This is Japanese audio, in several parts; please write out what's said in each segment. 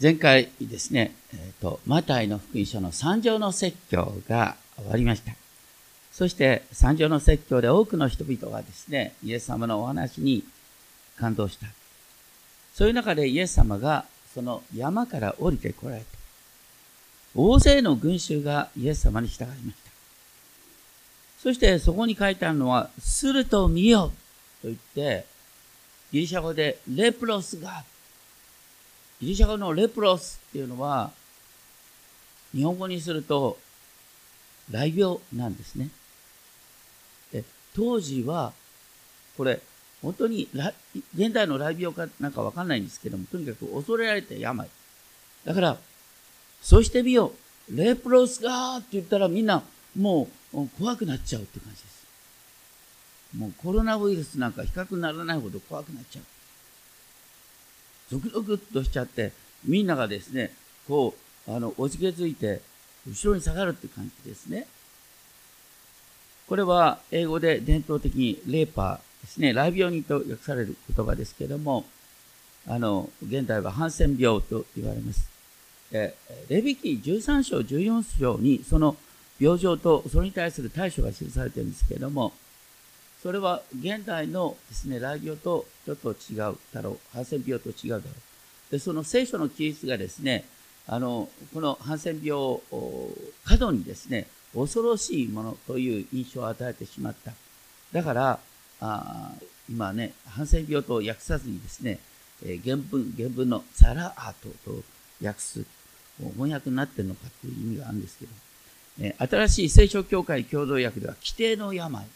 前回ですね、えーと、マタイの福音書の三条の説教が終わりました。そして三条の説教で多くの人々がですね、イエス様のお話に感動した。そういう中でイエス様がその山から降りてこられて、大勢の群衆がイエス様に従いました。そしてそこに書いてあるのは、すると見よと言って、ギリシャ語でレプロスがギリシャ語のレプロスっていうのは、日本語にすると、雷病なんですね。で当時は、これ、本当に、現代の雷病かなんかわかんないんですけども、とにかく恐れられた病。だから、そうしてみよう。レプロスがーって言ったらみんなもう怖くなっちゃうって感じです。もうコロナウイルスなんか比較にならないほど怖くなっちゃう。ゾクゾクっとしちゃって、みんながですね、こう、あの、おじけづいて、後ろに下がるって感じですね。これは英語で伝統的にレーパーですね、雷病人と訳される言葉ですけども、あの、現代はハンセン病と言われます。えレビキ13章、14章にその病状とそれに対する対処が記されているんですけれども、それは現代のですね、雷病とちょっと違うだろう。ハンセン病と違うだろう。で、その聖書の記述がですね、あの、このハンセン病を過度にですね、恐ろしいものという印象を与えてしまった。だから、あ今ね、ハンセン病と訳さずにですね、え原文、原文のサラアートと訳す、翻訳になってるのかという意味があるんですけど、え新しい聖書協会共同訳では、規定の病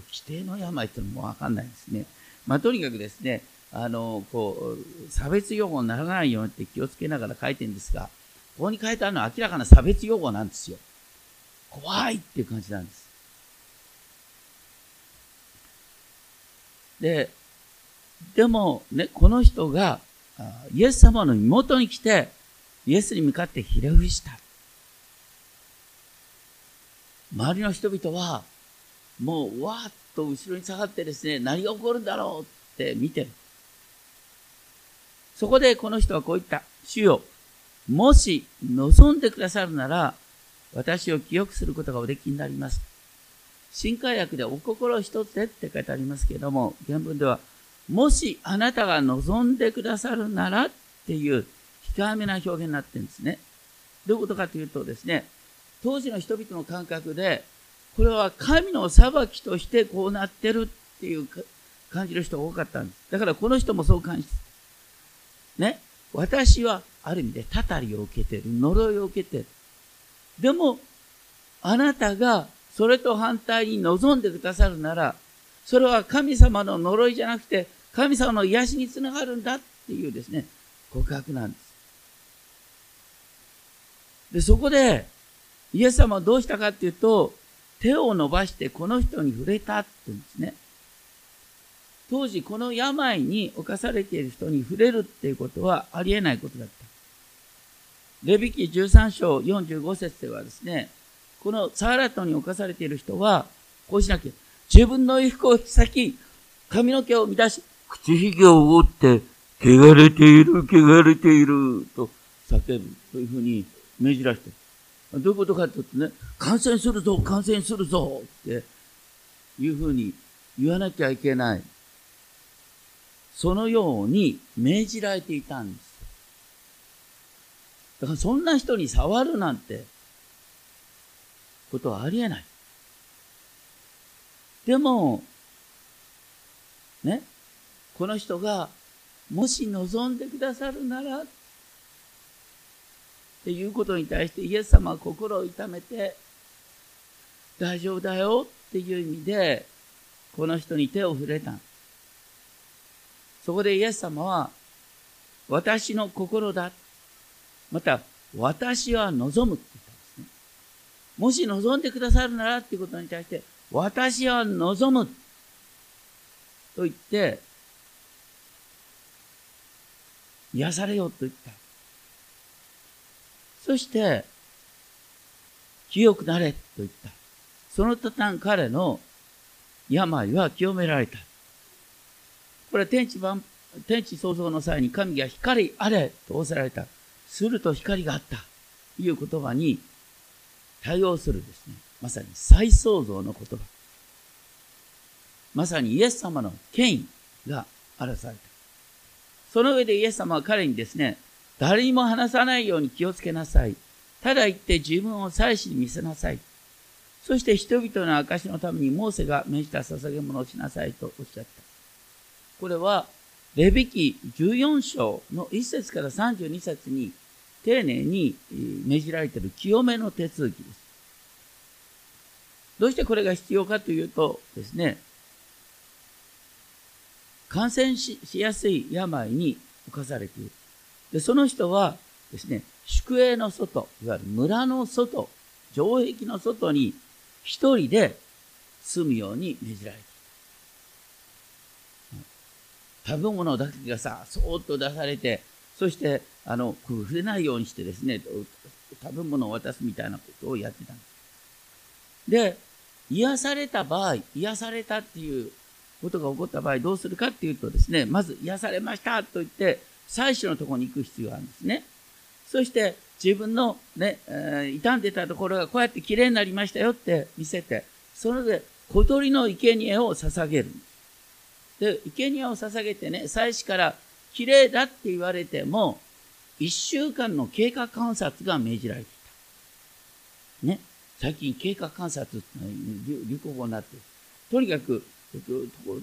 規定の病っていうのもわかんないですね。まあ、とにかくですね、あの、こう、差別用語にならないようにって気をつけながら書いてるんですが、ここに書いてあるのは明らかな差別用語なんですよ。怖いっていう感じなんです。で、でもね、この人がイエス様の妹に来て、イエスに向かってひれ伏した。周りの人々は、もうわーっと後ろに下がってですね、何が起こるんだろうって見てる。そこでこの人はこう言った。主よ、もし望んでくださるなら、私を記憶することがおできになります。新海訳でお心一つでって書いてありますけれども、原文では、もしあなたが望んでくださるならっていう控えめな表現になってるんですね。どういうことかというとですね、当時の人々の感覚で、これは神の裁きとしてこうなってるっていう感じる人が多かったんです。だからこの人もそう感じね。私はある意味でたたりを受けてる。呪いを受けてる。でも、あなたがそれと反対に望んでくださるなら、それは神様の呪いじゃなくて、神様の癒しにつながるんだっていうですね、告白なんです。で、そこで、イエス様はどうしたかっていうと、手を伸ばしてこの人に触れたって言うんですね。当時この病に侵されている人に触れるっていうことはありえないことだった。レビキ13章45節ではですね、このサーラトに侵されている人は、こうしなきゃ。自分の衣服を引き裂き、髪の毛を乱し、口ひげを覆って、汚れている、汚れている、と叫ぶ。というふうに命じらして。どういうことかというとね、感染するぞ、感染するぞっていうふうに言わなきゃいけない。そのように命じられていたんです。だからそんな人に触るなんてことはありえない。でも、ね、この人がもし望んでくださるならっていうことに対してイエス様は心を痛めて、大丈夫だよっていう意味で、この人に手を触れた。そこでイエス様は、私の心だ。また、私は望むって言ったんですね。もし望んでくださるならっていうことに対して、私は望むと言って、癒されようと言った。そして、清くなれと言った。その途端彼の病は清められた。これは天地万、天地創造の際に神が光あれと仰せられた。すると光があったという言葉に対応するですね、まさに再創造の言葉。まさにイエス様の権威が表された。その上でイエス様は彼にですね、誰にも話さないように気をつけなさい。ただ言って自分を祭司に見せなさい。そして人々の証のためにモーセが命じた捧げ物をしなさいとおっしゃった。これは、レビキ14章の1節から32節に丁寧に命じられている清めの手続きです。どうしてこれが必要かというとですね、感染しやすい病に侵されている。で、その人はですね、宿営の外、いわゆる村の外、城壁の外に一人で住むように命じられている。食べ物だけがさ、そーっと出されて、そして、あの、触れないようにしてですね、食べ物を渡すみたいなことをやってたんです。で、癒された場合、癒されたっていうことが起こった場合、どうするかっていうとですね、まず癒されましたと言って、最初のところに行く必要があるんですね。そして自分のね、えー、傷んでたところがこうやって綺麗になりましたよって見せて、それで小鳥の生贄を捧げる。で、生贄を捧げてね、祭司から綺麗だって言われても、一週間の経過観察が命じられていた。ね。最近経過観察って流行語になってる。とにかく、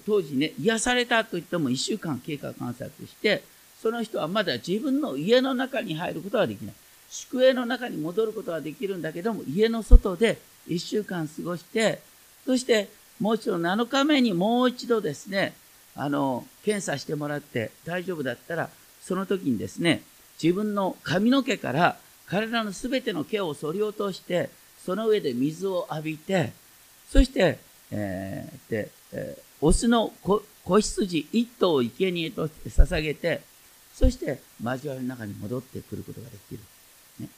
当時ね、癒されたと言っても一週間経過観察して、その人はまだ自分の家の中に入ることはできない。宿営の中に戻ることはできるんだけども、家の外で1週間過ごして、そしてもう一度7日目にもう一度ですね、あの、検査してもらって大丈夫だったら、その時にですね、自分の髪の毛から体のすべての毛を剃り落として、その上で水を浴びて、そして、えー、で、えー、オスの子羊1頭を生贄として捧げて、そして交わりの中に戻ってくることができる。ね、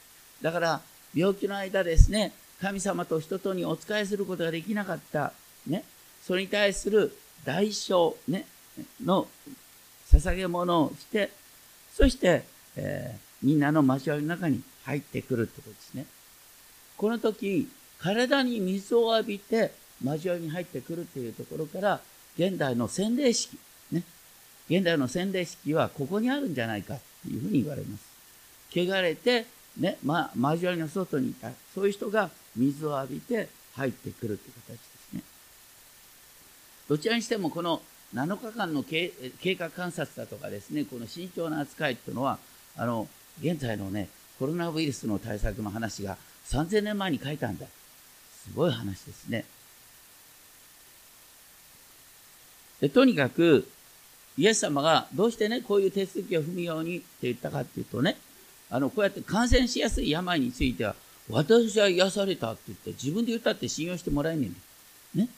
だから、病気の間ですね、神様と人とにお仕えすることができなかった、ね、それに対する代償、ね、の捧げ物をして、そして、えー、みんなの交わりの中に入ってくるってことですね。この時、体に水を浴びて交わりに入ってくるっていうところから、現代の洗礼式、現代の洗礼式はここにあるんじゃないかっていうふうに言われます。汚れて、ね、まあ、交わりの外にいた、そういう人が水を浴びて入ってくるという形ですね。どちらにしてもこの7日間の経過観察だとかですね、この慎重な扱いっていうのは、あの、現在のね、コロナウイルスの対策の話が3000年前に書いたんだ。すごい話ですね。でとにかく、イエス様がどうしてね、こういう手続きを踏むようにって言ったかっていうとね、あの、こうやって感染しやすい病については、私は癒されたって言って、自分で言ったって信用してもらえねえんだね。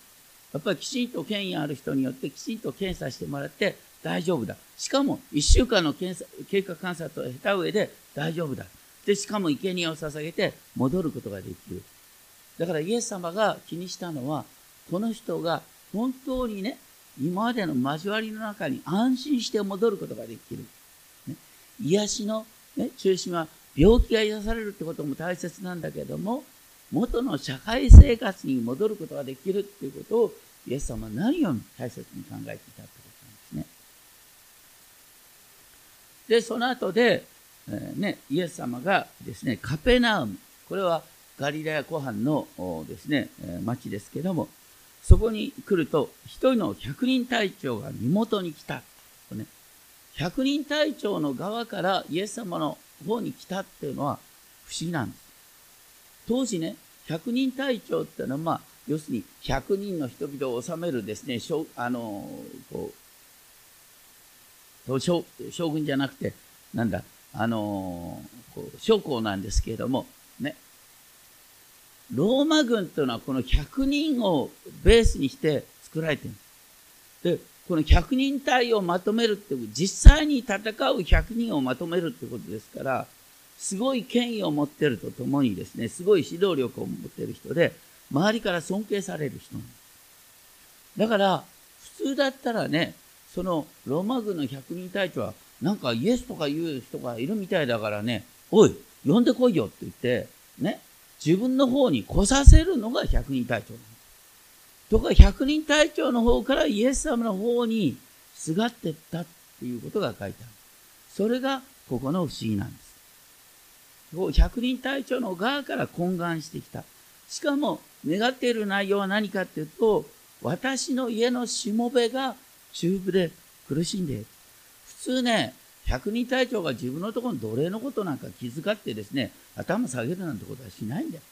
やっぱりきちんと権威ある人によってきちんと検査してもらって大丈夫だ。しかも、1週間の検査経過観察を経た上で大丈夫だ。で、しかも生贄を捧げて戻ることができる。だからイエス様が気にしたのは、この人が本当にね、今までの交わりの中に安心して戻ることができる。ね、癒しの、ね、中心は病気が癒されるってことも大切なんだけども、元の社会生活に戻ることができるっていうことを、イエス様は何より大切に考えていたってことなんですね。で、その後で、えー、ね、イエス様がですね、カペナウム、これはガリラヤ湖畔のですね、町ですけども、そこに来ると、一人の百人隊長が身元に来た。ね、百人隊長の側からイエス様の方に来たっていうのは不思議なんです。当時ね、百人隊長っていうのは、まあ、要するに百人の人々を治めるですね、あの、こう、将軍じゃなくて、なんだ、あの、こう将校なんですけれども、ね、ローマ軍というのはこの100人をベースにして作られている。で、この100人隊をまとめるって、実際に戦う100人をまとめるってことですから、すごい権威を持ってるとともにですね、すごい指導力を持ってる人で、周りから尊敬される人なんです。だから、普通だったらね、そのローマ軍の100人隊長は、なんかイエスとか言う人がいるみたいだからね、おい、呼んでこいよって言って、ね、自分の方に来させるのが百人隊長なの。とか、百人隊長の方からイエス様の方にすがってったっていうことが書いてある。それがここの不思議なんです。百人隊長の側から懇願してきた。しかも、願っている内容は何かっていうと、私の家のしもべが中部で苦しんでいる。普通ね、百人隊長が自分のところの奴隷のことなんか気遣ってですね、頭下げるなんてことはしないんだよ。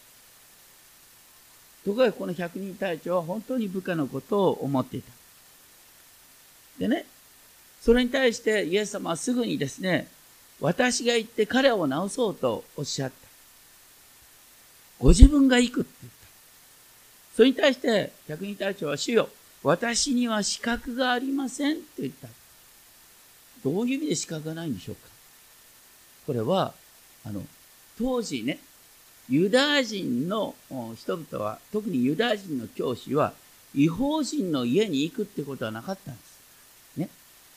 ところがこの百人隊長は本当に部下のことを思っていた。でね、それに対してイエス様はすぐにですね、私が行って彼を治そうとおっしゃった。ご自分が行くって言った。それに対して百人隊長は主よ、私には資格がありませんって言った。どういう意味で資格がないんでしょうか？これは、あの、当時ね、ユダヤ人の人々は、特にユダヤ人の教師は、違法人の家に行くってことはなかったんです。ね。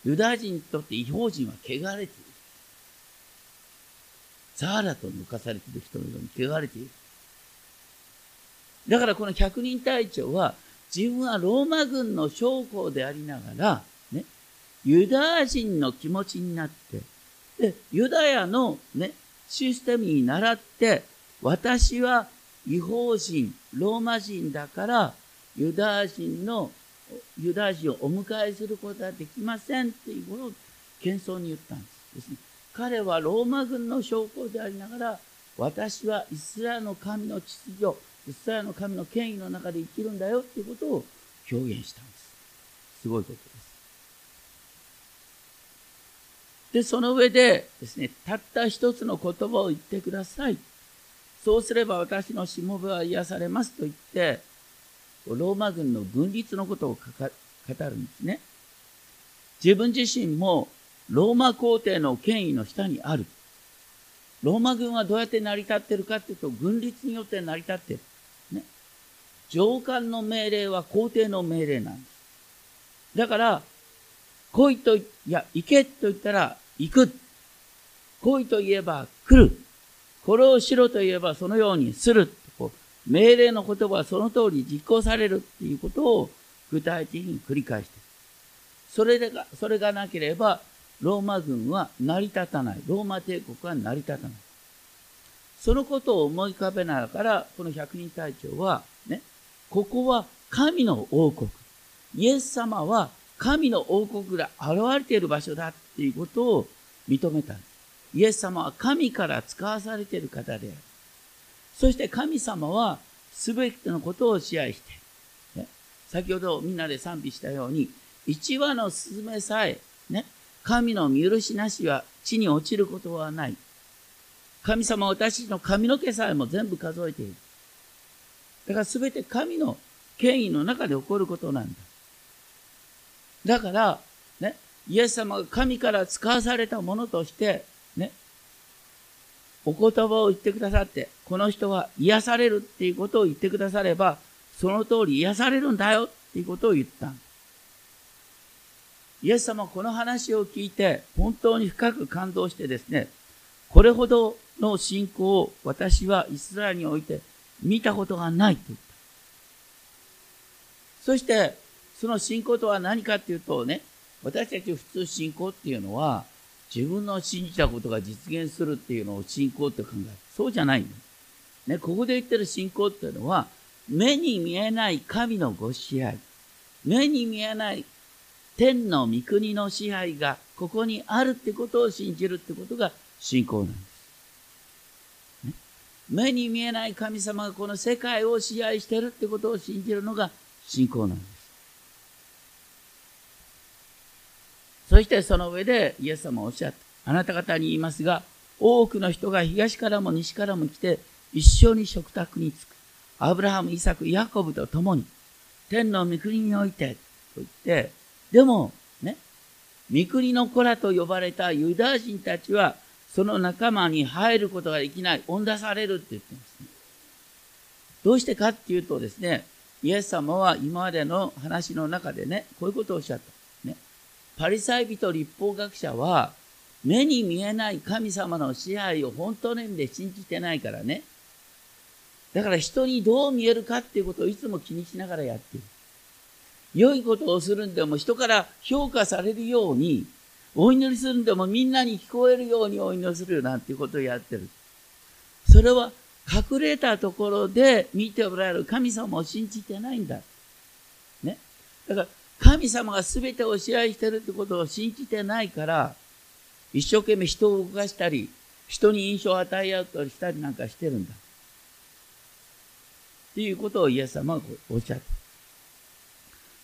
ユダヤ人にとって違法人は汚れている。ザーラと抜かされている人のように汚れている。だからこの百人隊長は、自分はローマ軍の将校でありながら、ユダヤ人の気持ちになって、で、ユダヤのね、システムに倣って、私は違法人、ローマ人だから、ユダヤ人の、ユダヤ人をお迎えすることはできませんっていうことを謙遜に言ったんです。彼はローマ軍の将校でありながら、私はイスラエルの神の秩序、イスラエルの神の権威の中で生きるんだよっていうことを表現したんです。すごいことです。で、その上でですね、たった一つの言葉を言ってください。そうすれば私のしもべは癒されますと言って、ローマ軍の軍律のことを語るんですね。自分自身もローマ皇帝の権威の下にある。ローマ軍はどうやって成り立ってるかっていうと、軍律によって成り立ってる。ね。上官の命令は皇帝の命令なんです。だから、来いと、いや、行けと言ったら、行く。来いと言えば来る。これをしろと言えばそのようにする。命令の言葉はその通り実行されるっていうことを具体的に繰り返して。それでが、それがなければ、ローマ軍は成り立たない。ローマ帝国は成り立たない。そのことを思い浮かべながら、この百人隊長は、ね、ここは神の王国。イエス様は神の王国が現れている場所だていうことを認めた。イエス様は神から使わされている方である。そして神様は全てのことを支配して、ね、先ほどみんなで賛美したように、一羽のスズメさえ、ね、神の見許しなしは地に落ちることはない。神様は私の髪の毛さえも全部数えている。だから全て神の権威の中で起こることなんだ。だから、ね、イエス様が神から使わされたものとして、ね、お言葉を言ってくださって、この人は癒されるっていうことを言ってくだされば、その通り癒されるんだよっていうことを言った。イエス様はこの話を聞いて、本当に深く感動してですね、これほどの信仰を私はイスラエルにおいて見たことがないと言った。そして、その信仰とは何かっていうとね、私たち普通信仰っていうのは、自分の信じたことが実現するっていうのを信仰って考える。そうじゃないんね、ここで言ってる信仰っていうのは、目に見えない神のご支配、目に見えない天の御国の支配がここにあるってことを信じるってことが信仰なんです。ね、目に見えない神様がこの世界を支配してるってことを信じるのが信仰なんです。そしてその上でイエス様はおっしゃった。あなた方に言いますが、多くの人が東からも西からも来て、一緒に食卓に着く。アブラハム、イサク、ヤコブと共に、天の御国において、と言って、でも、ね、御国の子らと呼ばれたユダヤ人たちは、その仲間に入ることができない、恩出されるって言ってますね。どうしてかっていうとですね、イエス様は今までの話の中でね、こういうことをおっしゃった。パリサイ人立法学者は、目に見えない神様の支配を本当の意味で信じてないからね。だから人にどう見えるかっていうことをいつも気にしながらやってる。良いことをするんでも人から評価されるように、お祈りするんでもみんなに聞こえるようにお祈りするなんていうことをやってる。それは隠れたところで見ておられる神様を信じてないんだ。ね。だから神様が全てを支配してるってことを信じてないから、一生懸命人を動かしたり、人に印象を与えようとしたりなんかしてるんだ。っていうことをイエス様がおっしゃった。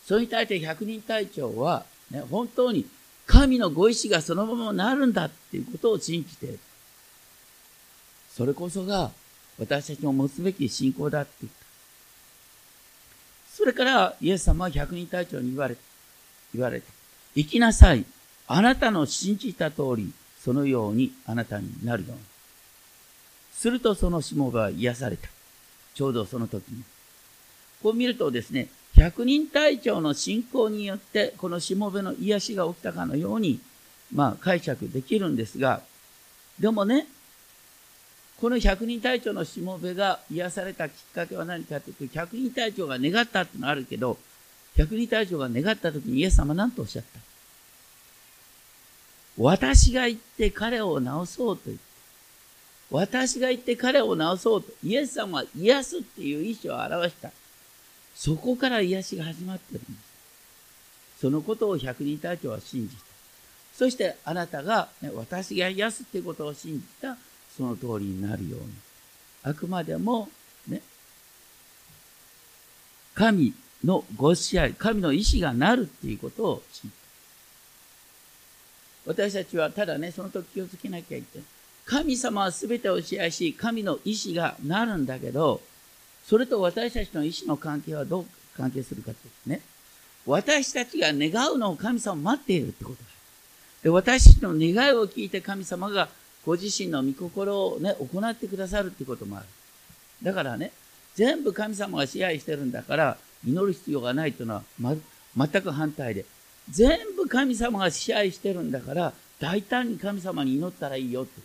それに対して百人隊長は、ね、本当に神のご意志がそのままなるんだっていうことを信じている。それこそが私たちの持つべき信仰だって言った。それからイエス様は百人隊長に言われ言われて、行きなさい。あなたの信じた通り、そのようにあなたになるように。するとそのしもべは癒された。ちょうどその時に。こう見るとですね、百人隊長の信仰によって、このしもべの癒しが起きたかのように、まあ解釈できるんですが、でもね、この百人隊長のしもべが癒されたきっかけは何かというと、百人隊長が願ったっていうのはあるけど、百人隊長が願った時にイエス様は何とおっしゃった？私が行って彼を治そうと言って、私が行って彼を治そうと、イエス様は癒すっていう意思を表した。そこから癒しが始まってるんです。そのことを百人隊長は信じた。そしてあなたが、ね、私が癒すっていうことを信じた、その通りになるように。あくまでも、ね、神のご支配、神の意志がなるっていうことを信じた。私たちはただね、その時気をつけなきゃいけない。神様は全てを支配し、神の意志がなるんだけど、それと私たちの意志の関係はどう関係するかってね。私たちが願うのを神様待っているってことだ。で私の願いを聞いて神様がご自身の御心をね、行ってくださるってこともある。だからね、全部神様が支配してるんだから、祈る必要がないというのは、ま、全く反対で。全部神様が支配してるんだから、大胆に神様に祈ったらいいよって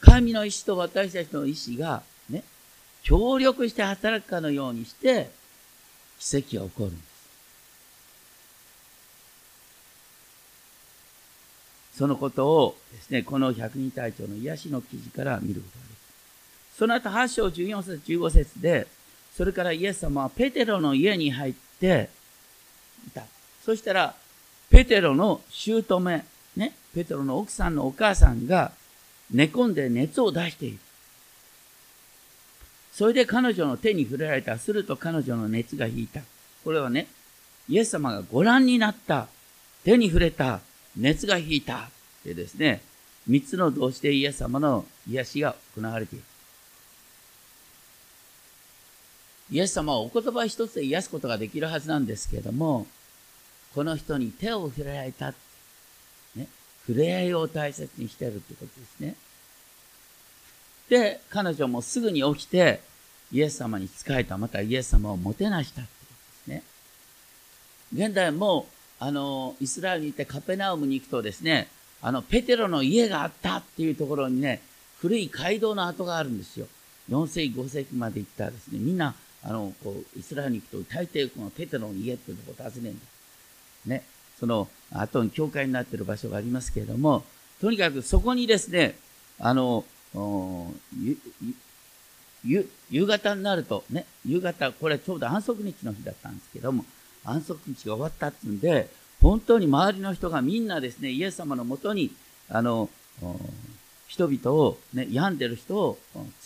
神の意志と私たちの意志がね、協力して働くかのようにして、奇跡が起こるんです。そのことをですね、この百人隊長の癒しの記事から見ることができる。その後8章14節15節で、それからイエス様はペテロの家に入っていた。そしたら、ペテロの姑、ね、ペテロの奥さんのお母さんが寝込んで熱を出している。それで彼女の手に触れられた。すると彼女の熱が引いた。これはね、イエス様がご覧になった。手に触れた。熱が引いた。でですね、三つの動詞でイエス様の癒しが行われている。イエス様はお言葉一つで癒すことができるはずなんですけれども、この人に手を触れられた。ね、触れ合いを大切にしているということですね。で、彼女もすぐに起きて、イエス様に仕えた、またイエス様をもてなしたということですね。現代も、あの、イスラエルに行ってカペナウムに行くとですね、あの、ペテロの家があったっていうところにね、古い街道の跡があるんですよ。4世紀、5世紀まで行ったらですね、みんな、あの、こう、イスラエルに行くと、大抵このペテロの家っていうところを訪ねるんだ。ね。その後に教会になっている場所がありますけれども、とにかくそこにですね、あの、夕方になるとね、夕方、これちょうど安息日の日だったんですけども、安息日が終わったっていうんで、本当に周りの人がみんなですね、イエス様のもとに、あの、人々を、ね、病んでる人を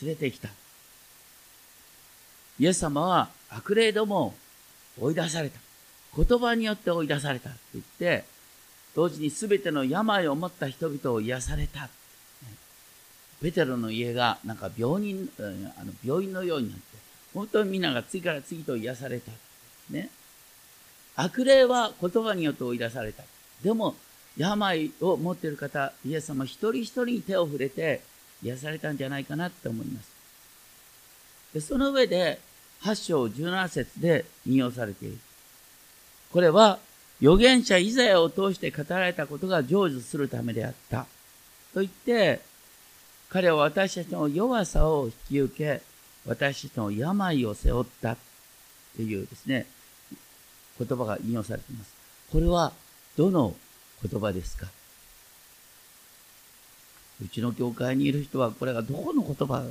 連れてきた。イエス様は悪霊どもを追い出された。言葉によって追い出されたって言って、同時に全ての病を持った人々を癒された。ペテロの家がなんか病人、あの病院のようになって、本当にみんなが次から次と癒された。ね。悪霊は言葉によって追い出された。でも、病を持っている方、イエス様一人一人に手を触れて癒されたんじゃないかなって思います。でその上で、8章17節で引用されている。これは、預言者イザヤを通して語られたことが成就するためであった。と言って、彼は私たちの弱さを引き受け、私たちの病を背負ったというですね、言葉が引用されています。これはどの言葉ですか？うちの教会にいる人はこれがどこの言葉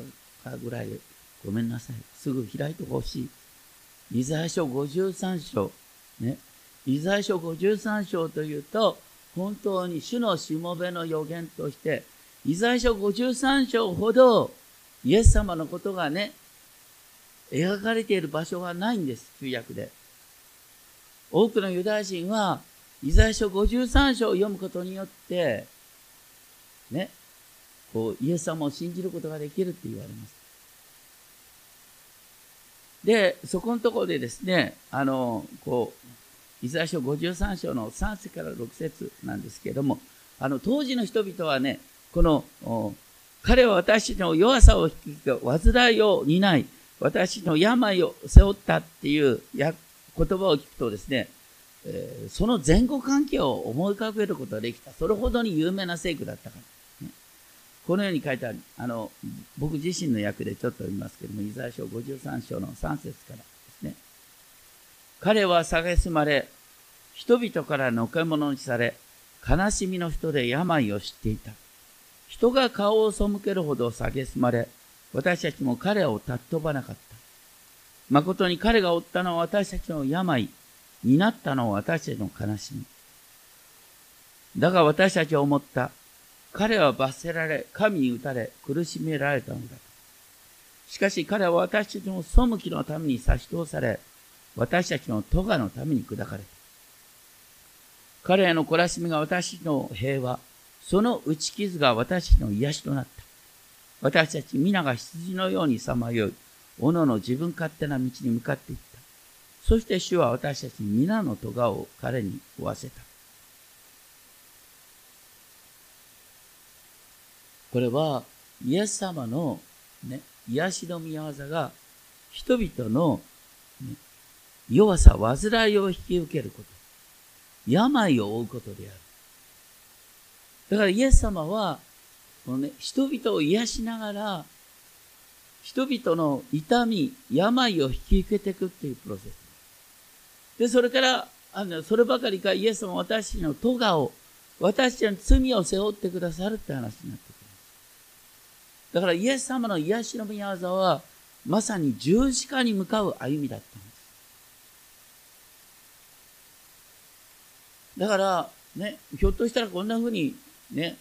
かぐらいでごめんなさい。すぐ開いてほしい。イザヤ書53章。ね。イザヤ書53章というと、本当に主のしもべの予言として、イザヤ書53章ほどイエス様のことがね、描かれている場所がないんです、旧約で。多くのユダヤ人は、イザヤ書53章を読むことによって、ね、こう、イエス様を信じることができるって言われます。で、そこのところでですね、あの、こう、イザヤ書53章の3節から6節なんですけれども、あの、当時の人々はね、この、彼は私の弱さを引き患いを担い、私の病を背負ったっていう言葉を聞くとですね、えー、その前後関係を思い浮かべることができた。それほどに有名な聖句だったから、ね。このように書いてある。あの、僕自身の役でちょっと読みますけども、イザヤ書53章の3節からですね。彼は蔑まれ、人々からのけ者にされ、悲しみの人で病を知っていた。人が顔を背けるほど蔑まれ、私たちも彼を尊ばなかった。誠に彼が負ったのは私たちの病、担ったのは私たちの悲しみ。だが私たちは思った。彼は罰せられ、神に打たれ、苦しめられたのだ。しかし彼は私たちの背きのために差し通され、私たちの咎のために砕かれた。彼への懲らしみが私の平和、その打ち傷が私たちの癒しとなった。私たち皆が羊のようにさまよい、おのの自分勝手な道に向かっていった。そして主は私たちに皆の咎を彼に負わせた。これは、イエス様の、ね、癒しの御業が、人々の、ね、弱さ、煩いを引き受けること。病を負うことである。だからイエス様は、このね、人々を癒しながら、人々の痛み、病を引き受けていくっていうプロセス。で、それから、あの、そればかりかイエス様は私の咎を、私たちの罪を背負ってくださるって話になってくる。だからイエス様の癒しの御業は、まさに十字架に向かう歩みだったんです。だから、ね、ひょっとしたらこんな風にね、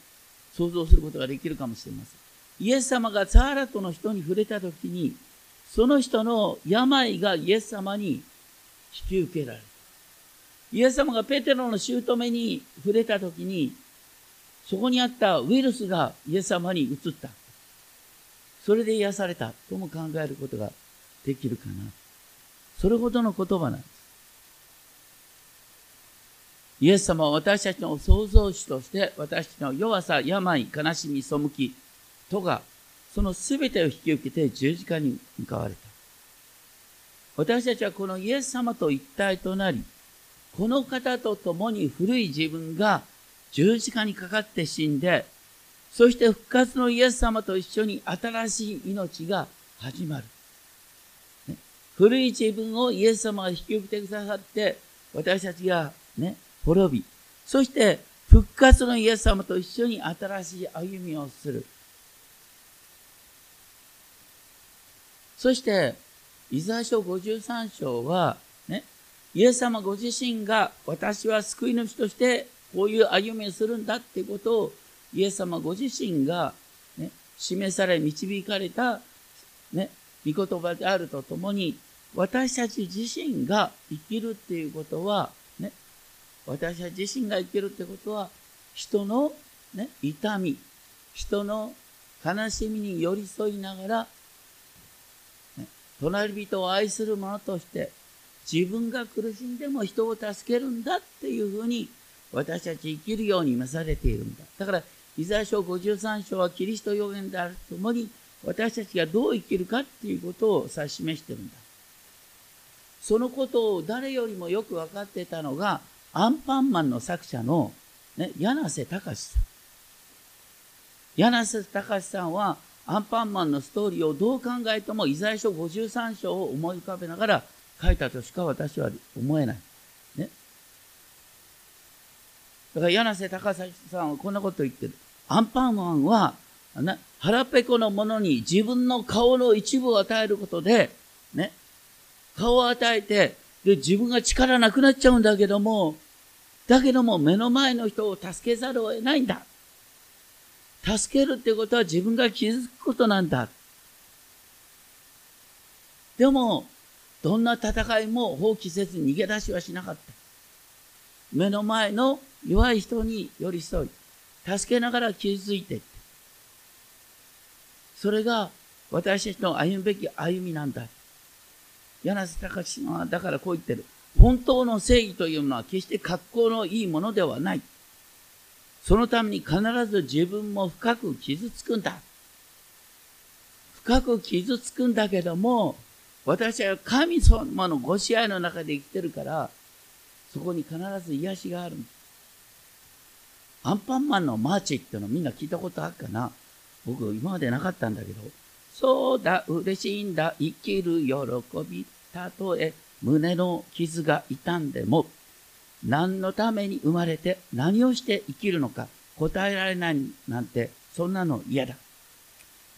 想像することができるかもしれません。イエス様がザーラトの人に触れたときに、その人の病がイエス様に引き受けられる。イエス様がペテロの姑に触れたときに、そこにあったウイルスがイエス様に移った。それで癒されたとも考えることができるかな。それほどの言葉なんです。イエス様は私たちの創造主として私たちの弱さ、病、悲しみ、背き、とが、その全てを引き受けて十字架に向かわれた。私たちはこのイエス様と一体となり、この方と共に古い自分が十字架にかかって死んで、そして復活のイエス様と一緒に新しい命が始まる。ね、古い自分をイエス様が引き受けてくださって、私たちがね、滅び、そして復活のイエス様と一緒に新しい歩みをする。そして、イザヤ書53章は、ね、イエス様ご自身が私は救い主としてこういう歩みをするんだっていうことをイエス様ご自身が、ね、示され導かれた、ね、御言葉であるとともに私たち自身が生きるっていうことはね私たち自身が生きるってことは、人の、ね、痛み、人の悲しみに寄り添いながら、隣人を愛する者として、自分が苦しんでも人を助けるんだっていうふうに、私たち生きるように召されているんだ。だから、イザヤ書53章はキリスト予言であるとともに、私たちがどう生きるかっていうことを指し示してるんだ。そのことを誰よりもよく分かってたのが、アンパンマンの作者の、ね、柳瀬隆さん。柳瀬隆さんは、アンパンマンのストーリーをどう考えても、イザヤ書53章を思い浮かべながら書いたとしか私は思えない。ね。だから柳瀬隆さんはこんなこと言ってる。アンパンマンは、腹ペコのものに自分の顔の一部を与えることで、ね、顔を与えて、で、自分が力なくなっちゃうんだけども、だけども目の前の人を助けざるを得ないんだ。助けるってことは自分が傷つくことなんだ。でも、どんな戦いも放棄せず逃げ出しはしなかった。目の前の弱い人に寄り添い、助けながら傷ついてって。それが私たちの歩むべき歩みなんだ。柳瀬隆さんはだからこう言ってる。本当の正義というものは決して格好のいいものではない。そのために必ず自分も深く傷つくんだ。深く傷つくんだけども、私は神様のご支配の中で生きてるから、そこに必ず癒しがある。アンパンマンのマーチってのみんな聞いたことあるかな？僕今までなかったんだけど、そうだ、嬉しいんだ、生きる喜び、たとえ胸の傷が痛んでも、何のために生まれて何をして生きるのか答えられないなんて、そんなの嫌だ。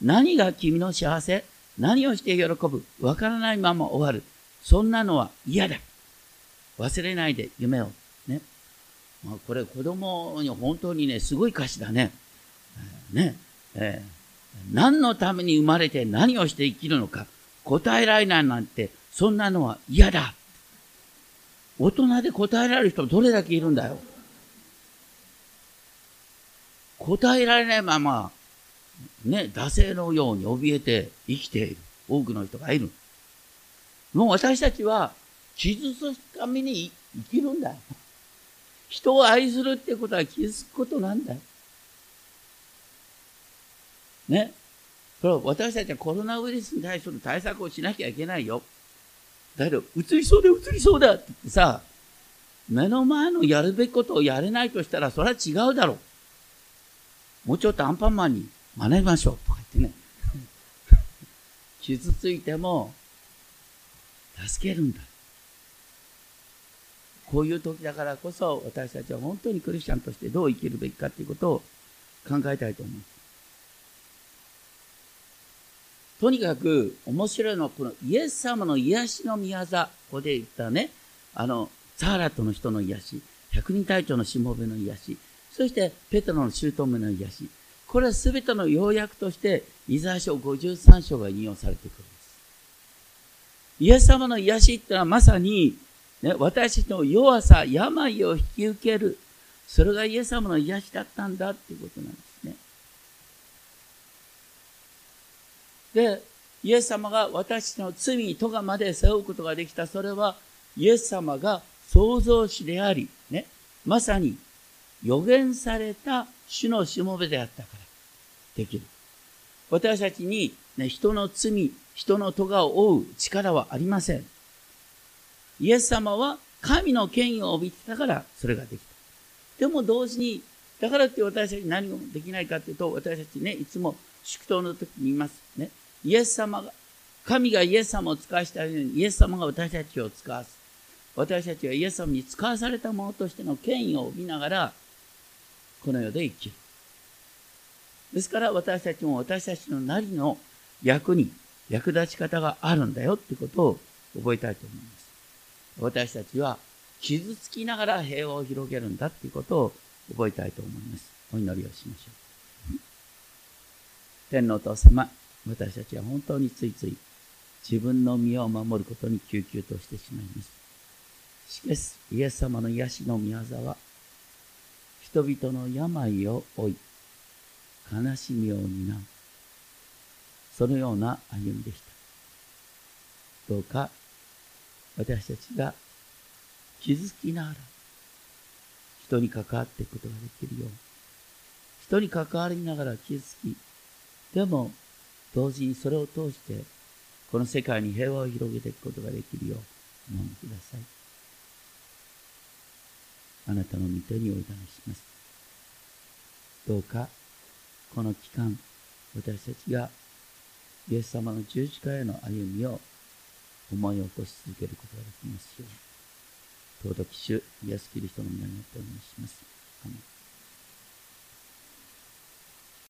何が君の幸せ何をして喜ぶわからないまま終わる。そんなのは嫌だ。忘れないで夢を。ね。まあ、これ子供に本当にね、すごい歌詞だね。ね。えー、何のために生まれて何をして生きるのか答えられないなんて、そんなのは嫌だ。大人で答えられる人どれだけいるんだよ。答えられないまま、ね、惰性のように怯えて生きている多くの人がいる。もう私たちは傷つくために生きるんだよ。人を愛するってことは傷つくことなんだよ。ね。それは私たちはコロナウイルスに対する対策をしなきゃいけないよ。だけど、移りそうで移りそうだって言ってさ、目の前のやるべきことをやれないとしたら、それは違うだろう。もうちょっとアンパンマンに学びましょう。とか言ってね。傷ついても、助けるんだ。こういう時だからこそ、私たちは本当にクリスチャンとしてどう生きるべきかということを考えたいと思います。とにかく面白いのは、このイエス様の癒しの宮座、ここで言ったね、あの、サーラトの人の癒し、百人隊長のしもべの癒し、そしてペトロの姑の癒し、これは全ての要約として、イザヤ書53章が引用されてくるんです。イエス様の癒しってのはまさに、ね、私の弱さ、病を引き受ける、それがイエス様の癒しだったんだっていうことなんです。で、イエス様が私の罪、咎まで背負うことができた。それは、イエス様が創造主であり、ね、まさに予言された主のしもべであったからできる。私たちに、ね、人の罪、人の咎を負う力はありません。イエス様は神の権威を帯びてたからそれができた。でも同時に、だからって私たち何もできないかというと、私たちね、いつも祝祷の時に言います。ね。イエス様が、神がイエス様を使わしたように、イエス様が私たちを使わす。私たちはイエス様に使わされたものとしての権威を帯びながら、この世で生きる。ですから私たちも私たちのなりの役に役立ち方があるんだよってことを覚えたいと思います。私たちは傷つきながら平和を広げるんだっていうことを覚えたいと思います。お祈りをしましょう。天皇と様、私たちは本当についつい自分の身を守ることに救急としてしまいます。しかし、イエス様の癒しの御業は、人々の病を負い、悲しみを担う、そのような歩みでした。どうか、私たちが傷つきながら、人に関わっていくことができるように、人に関わりながら傷つき、でも同時にそれを通してこの世界に平和を広げていくことができるようお守りください。あなたの御手にお委ねします。どうか、この期間、私たちがイエス様の十字架への歩みを思い起こし続けることができますように。尊き主、イエスキリストの皆によってお願いします。アメン